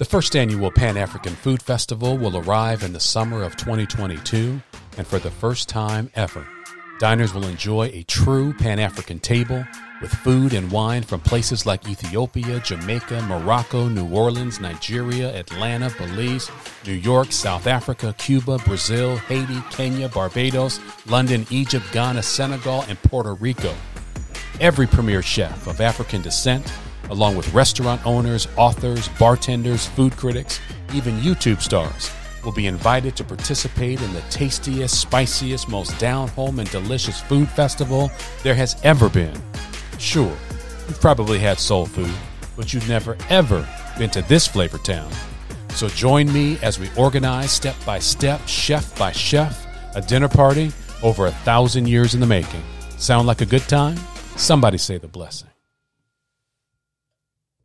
The first annual Pan African Food Festival will arrive in the summer of 2022, and for the first time ever, diners will enjoy a true Pan African table with food and wine from places like Ethiopia, Jamaica, Morocco, New Orleans, Nigeria, Atlanta, Belize, New York, South Africa, Cuba, Brazil, Haiti, Kenya, Barbados, London, Egypt, Ghana, Senegal, and Puerto Rico. Every premier chef of African descent, along with restaurant owners, authors, bartenders, food critics, even YouTube stars, will be invited to participate in the tastiest, spiciest, most down home and delicious food festival there has ever been. Sure, you've probably had soul food, but you've never ever been to this flavor town. So join me as we organize step by step, chef by chef, a dinner party over a thousand years in the making. Sound like a good time? Somebody say the blessing.